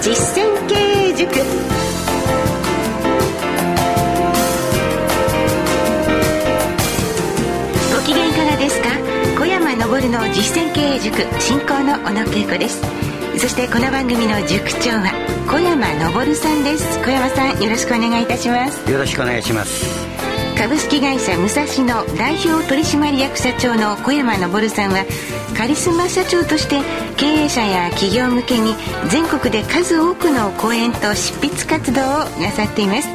実践経営塾。ご機嫌いかがですか？小山昇の実践経営塾進行の小野恵子です。そしてこの番組の塾長は小山昇さんです。小山さんよろしくお願いいたします。よろしくお願いします。株式会社武蔵野代表取締役社長の小山昇さんはカリスマ社長として経営者や企業向けに全国で数多くの講演と執筆活動をなさっています。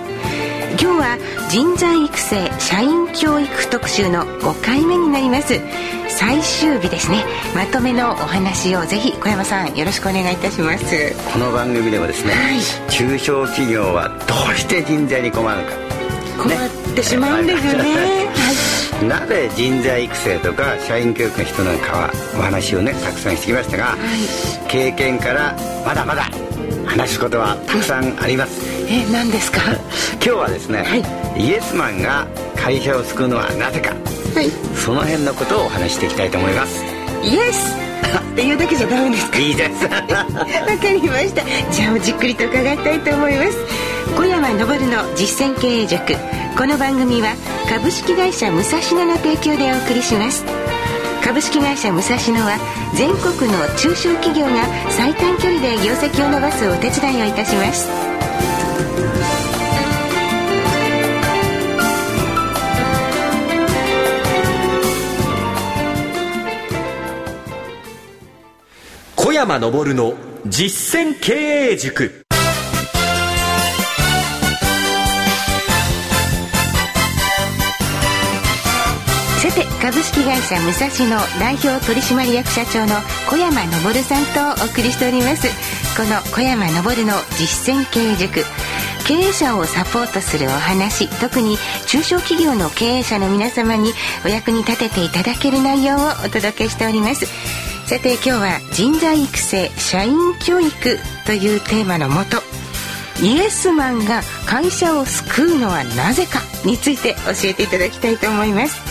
今日は人材育成社員教育特集の5回目になります。最終日ですね。まとめのお話をぜひ小山さんよろしくお願いいたします。この番組ではですね、はい、中小企業はどうして人材に困るか困ってしまうんですよね、はい、なぜ人材育成とか社員教育が必要なのかはお話をねたくさんしてきましたが、はい、経験からまだまだ話すことはたくさんあります、え何ですか？今日はですね、はい、イエスマンが会社を救うのはなぜか、はい、その辺のことをお話していきたいと思います。イエスっていうだけじゃダメですか？いいです。わかりました。じゃあじっくりと伺いたいと思います。小山昇の実践経営塾。この番組は株式会社武蔵野の提供でお送りします。株式会社武蔵野は全国の中小企業が最短距離で業績を伸ばすお手伝いをいたします小山昇の実践経営塾。さて株式会社武蔵野代表取締役社長の小山昇さんとお送りしております。この小山昇の実践経営塾。経営者をサポートするお話特に中小企業の経営者の皆様にお役に立てていただける内容をお届けしております。さて今日は人材育成社員教育というテーマのもとイエスマンが会社を救うのはなぜかについて教えていただきたいと思います。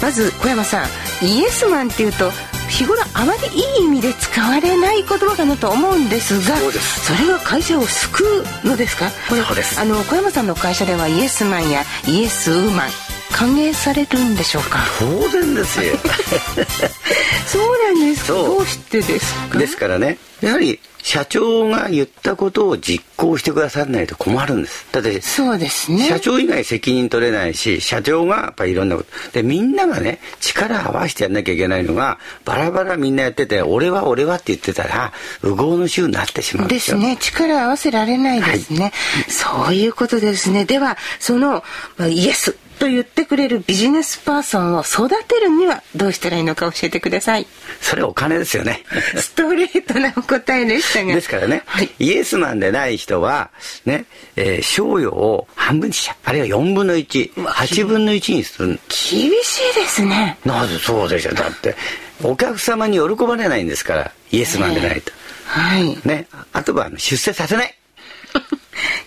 まず小山さんイエスマンっていうと日頃あまりいい意味で使われない言葉かなと思うんですがそれが会社を救うのですか？これあの小山さんの会社ではイエスマンやイエスウーマン歓迎されるんでしょうか？当然ですよ そうなんですどうしてですか？ですからねやはり社長が言ったことを実行してくださらないと困るんです。だってそうですね。社長以外責任取れないし、社長がやっぱりいろんなこと。で、みんながね、力合わせてやんなきゃいけないのが、バラバラみんなやってて、俺は俺はって言ってたら、右往の衆になってしまうんですよ。ですね。力合わせられないですね。はい、そういうことですね。では、その、イエスと言ってくれるビジネスパーソンを育てるにはどうしたらいいのか教えてください。それお金ですよね。ストレートなお答えでしたが。ですからね、はい、イエスマンでない人は、ね、えー、賞与を半分にしちゃう。あるいは4分の1、8分の1にする。厳しいですね。なぜそうでしょ。だって、お客様に喜ばれないんですから、イエスマンでないと。はい。ね、あとは出世させない。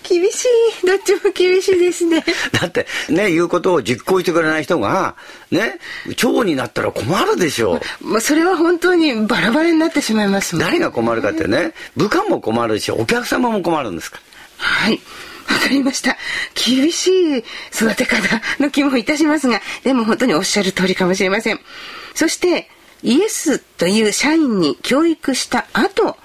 厳しい。どっちも厳しいですね。だって、ね、言うことを実行してくれない人が、ね、長になったら困るでしょう。まあ、それは本当にバラバラになってしまいますもん、誰が困るかってね、部下も困るし、お客様も困るんですから。はい。わかりました。厳しい育て方の気もいたしますが、でも本当におっしゃる通りかもしれません。そして、イエスという社員に教育した後、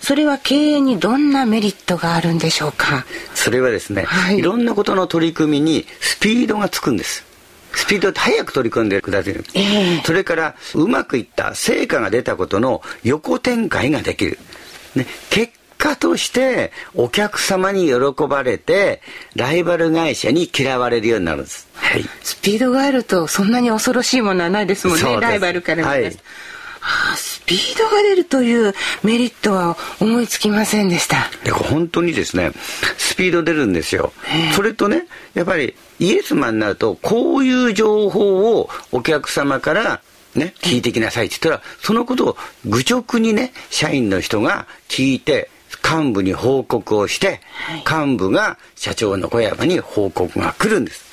それは経営にどんなメリットがあるんでしょうか？それはですね、はい、いろんなことの取り組みにスピードがつくんです。スピードで早く取り組んでくださる、えー、それからうまくいった成果が出たことの横展開ができる、ね、結果としてお客様に喜ばれてライバル会社に嫌われるようになるんです、はい、スピードがあるとそんなに恐ろしいものはないですもんね。ライバルから見ます、はい。はあ、スピードが出るというメリットは思いつきませんでした。で本当にですね、スピード出るんですよ。それとね、やっぱりイエスマンになると、こういう情報をお客様からね、聞いてきなさいって言ったら、そのことを愚直にね、社員の人が聞いて、幹部に報告をして、幹部が社長の小山に報告が来るんです。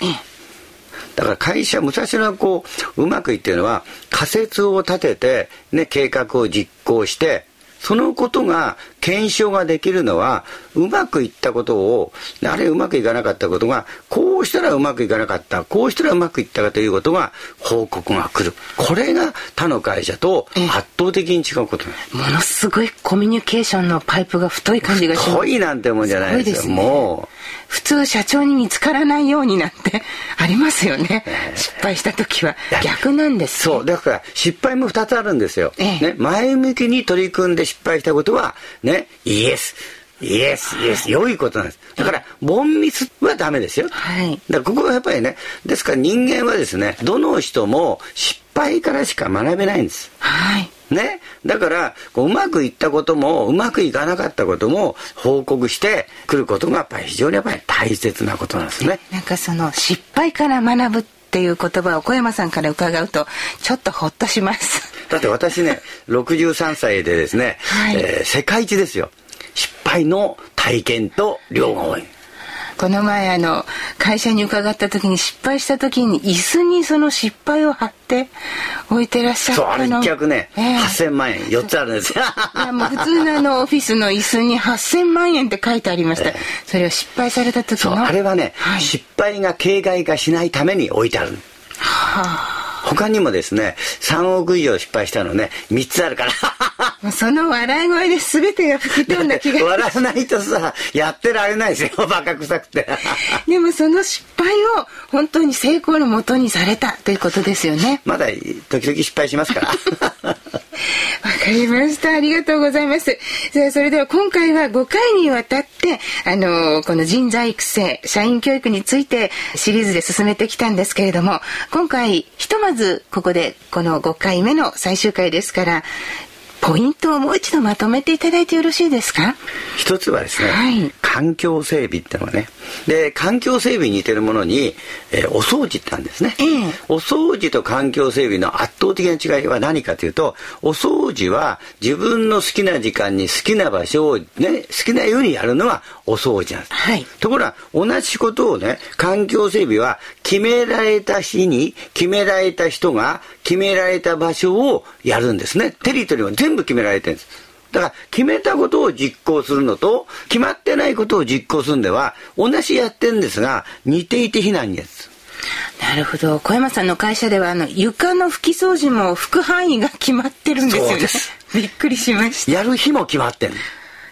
だから会社武蔵野こううまくいってるのは仮説を立てて、ね、計画を実行してそのことが検証ができるのはうまくいったことをあれうまくいかなかったことがこうしたらうまくいかなかったこうしたらうまくいったかということが報告が来る。これが他の会社と圧倒的に違うことものすごいコミュニケーションのパイプが太い感じがします。太いなんてもんじゃないですよ、ね、もう。普通社長に見つからないようになって ありますよね、えー、失敗した時は。逆なんです、ね、そう。だから失敗も2つあるんですよ、えー、ね、前向きに取り組んで失敗したことはねイエスイエス、イエス、良いことなんです。だから、ボンミスはダメですよ。はい。だから、ここはやっぱりね、ですから人間はですね、どの人も失敗からしか学べないんです。はい。ね。だから、こううまくいったことも、うまくいかなかったことも報告してくることが、やっぱり非常にやっぱり大切なことなんですね。なんかその、失敗から学ぶっていう言葉を小山さんから伺うと、ちょっとほっとします。だって私ね、63歳でですね、はい、えー、世界一ですよ。失敗の体験と量が多い。この前あの会社に伺った時に失敗した時に椅子にその失敗を貼って置いてらっしゃったの。そうあれ一脚ね、えー、8000万円。4つあるんですよ。もう普通のあのオフィスの椅子に8000万円って書いてありました、えー、それを失敗された時の。あれはね、はい、失敗が形骸化しないために置いてある。はあ他にもですね、3億以上失敗したのね、3つあるから。その笑い声で全てが吹き飛んだ気が笑わないとさ、やってられないですよ、バカ臭くて。でもその失敗を本当に成功のもとにされたということですよね。まだ時々失敗しますから。わかりました。ありがとうございます。それでは今回は5回にわたって、あの、この人材育成、社員教育についてシリーズで進めてきたんですけれども、今回、ひとまずここでこの5回目の最終回ですから、ポイントをもう一度まとめていただいてよろしいですか？一つはですね、はい、環境整備ってのはね。で環境整備に似てるものに、えー、お掃除ってあるんですね、えー、お掃除と環境整備の圧倒的な違いは何かというとお掃除は自分の好きな時間に好きな場所をね好きなようにやるのはお掃除なんです、はい、ところが同じことをね環境整備は決められた日に決められた人が決められた場所をやるんですね。テリトリーは全部決められてるんですだから決めたことを実行するのと決まってないことを実行するんでは同じやってるんですが似ていて非難です。なるほど。小山さんの会社ではあの床の拭き掃除も拭く範囲が決まってるんですよね。びっくりしました。やる日も決まってん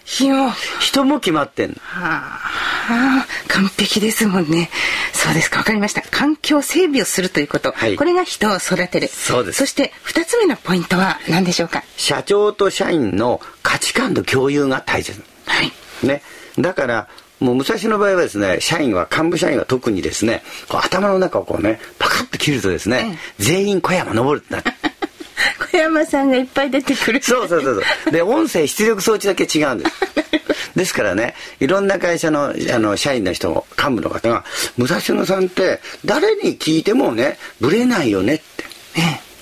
日も人も決まってんはあ、はあ、完璧ですもんね。そうですか。わかりました。環境整備をするということ、はい、これが人を育てる。そうです。そして二つ目のポイントは何でしょうか？社長と社員の価値観の共有が大切。はい。ね。だからもう武蔵の場合はですね社員は幹部社員は特にですねこう頭の中をこうねパカッと切るとですね、全員小山登るってなって小山さんがいっぱい出てくる。そうそうそうそう。で音声出力装置だけ違うんです。ですからねいろんな会社のあの社員の人幹部の方が「武蔵野さんって誰に聞いてもねぶれないよね」って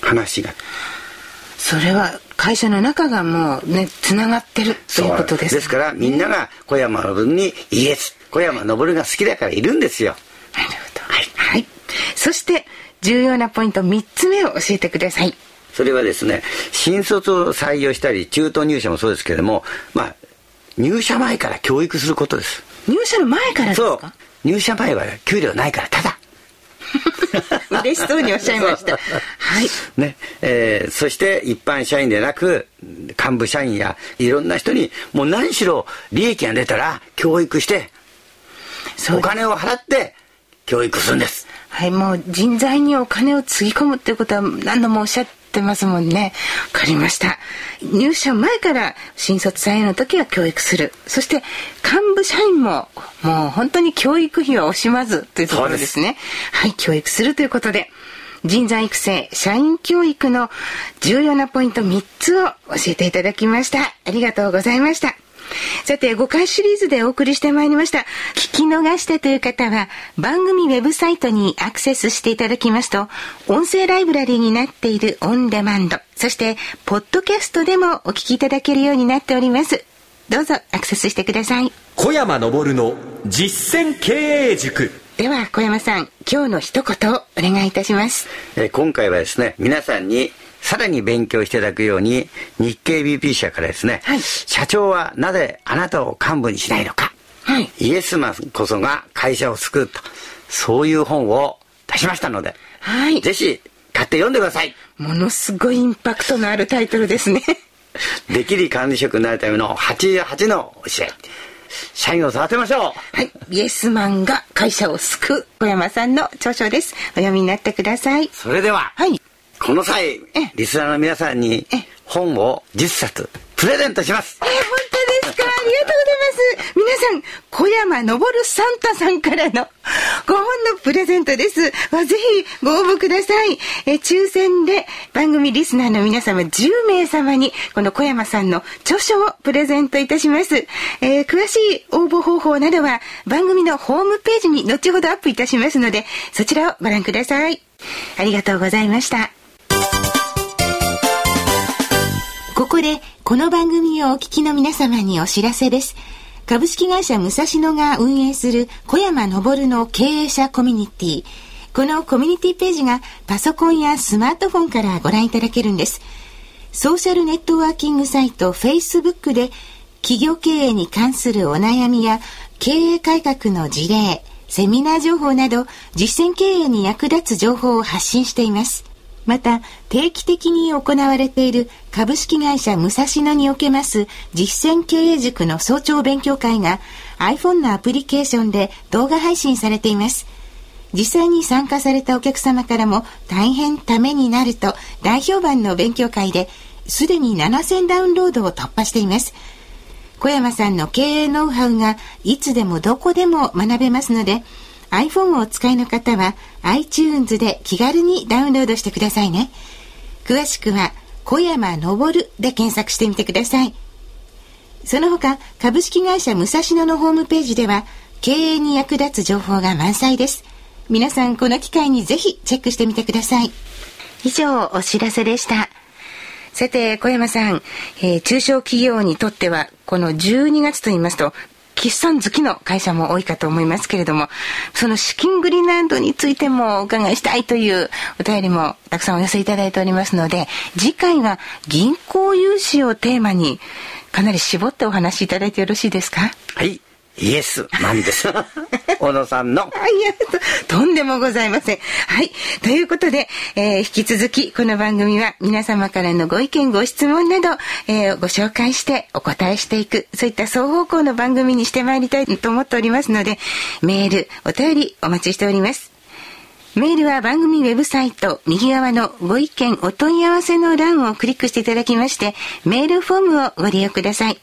話が。それは会社の中がもうねつながってるということです。です。からみんなが小山の分にイエス小山登が好きだからいるんですよ。なるほど。はい、はい、そして重要なポイント3つ目を教えてくださいそれはですね新卒を採用したり中途入社もそうですけれどもまあ入社前から教育することです。入社の前からですか？入社前は給料ないからただ。嬉しそうにおっしゃいました。はい。ね、えー、そして一般社員でなく、幹部社員やいろんな人に、もう何しろ利益が出たら教育して、お金を払って教育するんです。はい、もう人材にお金をつぎ込むっていうことは何度もおっしゃってってますもんね。わかりました。入社前から新卒採用の時は教育する。そして幹部社員ももう本当に教育費は惜しまずというところですね。はい、教育するということで。人材育成、社員教育の重要なポイント3つを教えていただきました。ありがとうございました。さて、5回シリーズでお送りしてまいりました。聞き逃したという方は、番組ウェブサイトにアクセスしていただきますと、音声ライブラリーになっているオンデマンド、そして、ポッドキャストでもお聞きいただけるようになっております。どうぞアクセスしてください。小山昇の実践経営塾。では小山さん今日の一言をお願いいたします、え今回はですね皆さんにさらに勉強していただくように、日経 BP 社からですね、はい、社長はなぜあなたを幹部にしないのか、はい、イエスマンこそが会社を救うと、そういう本を出しましたので、はい、ぜひ買って読んでください。ものすごいインパクトのあるタイトルですね。できる管理職になるための88の教え。社員を育てましょうはい。イエスマンが会社を救う小山さんの著書です。お読みになってください。それでは、はい。この際、リスナーの皆さんに本を10冊プレゼントします。え、本当ですか？ありがとうございます。皆さん、小山昇サンタさんからのご本のプレゼントです。ぜひご応募ください。え、抽選で番組リスナーの皆様10名様にこの小山さんの著書をプレゼントいたします。えー、詳しい応募方法などは番組のホームページに後ほどアップいたしますので、そちらをご覧ください。ありがとうございました。ここで、この番組をお聞きの皆様にお知らせです。株式会社武蔵野が運営する小山昇の経営者コミュニティ。このコミュニティページがパソコンやスマートフォンからご覧いただけるんです。ソーシャルネットワーキングサイト Facebook で企業経営に関するお悩みや経営改革の事例、セミナー情報など実践経営に役立つ情報を発信しています。また、定期的に行われている株式会社武蔵野におけます実践経営塾の早朝勉強会が iPhone のアプリケーションで動画配信されています。実際に参加されたお客様からも大変ためになると大評判の勉強会ですでに7000ダウンロードを突破しています。小山さんの経営ノウハウがいつでもどこでも学べますので、iPhone をお使いの方は iTunes で気軽にダウンロードしてくださいね。詳しくは小山昇で検索してみてください。その他、株式会社武蔵野のホームページでは経営に役立つ情報が満載です。皆さんこの機会にぜひチェックしてみてください。以上、お知らせでした。さて、小山さん、えー、中小企業にとっては、この12月と言いますと、決算好きの会社も多いかと思いますけれども、その資金繰りなどについてもお伺いしたいというお便りもたくさんお寄せいただいておりますので、次回は銀行融資をテーマにかなり絞ってお話しいただいてよろしいですか？はい。イエスマンです。小野さんの。いや、とんでもございません。はい。ということで、えー、引き続き、この番組は皆様からのご意見、ご質問など、えー、ご紹介してお答えしていく、そういった双方向の番組にしてまいりたいと思っておりますので、メール、お便りお待ちしております。メールは番組ウェブサイト右側のご意見お問い合わせの欄をクリックしていただきまして、メールフォームをご利用ください。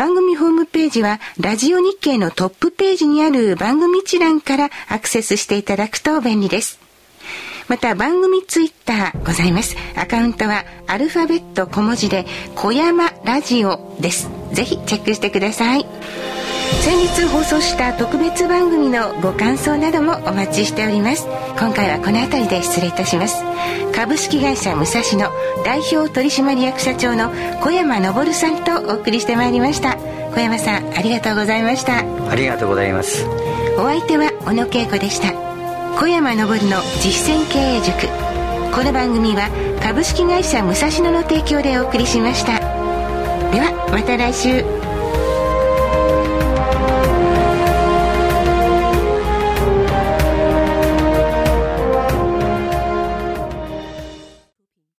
番組ホームページはラジオ日経のトップページにある番組一覧からアクセスしていただくと便利です。また番組ツイッターございます。アカウントはアルファベット小文字で小山ラジオです。ぜひチェックしてください。先日放送した特別番組のご感想などもお待ちしております。今回はこの辺りで失礼いたします。株式会社武蔵野代表取締役社長の小山昇さんとお送りしてまいりました。小山さんありがとうございました。ありがとうございます。お相手は小野恵子でした。小山昇の実践経営塾。この番組は株式会社武蔵野の提供でお送りしました。ではまた来週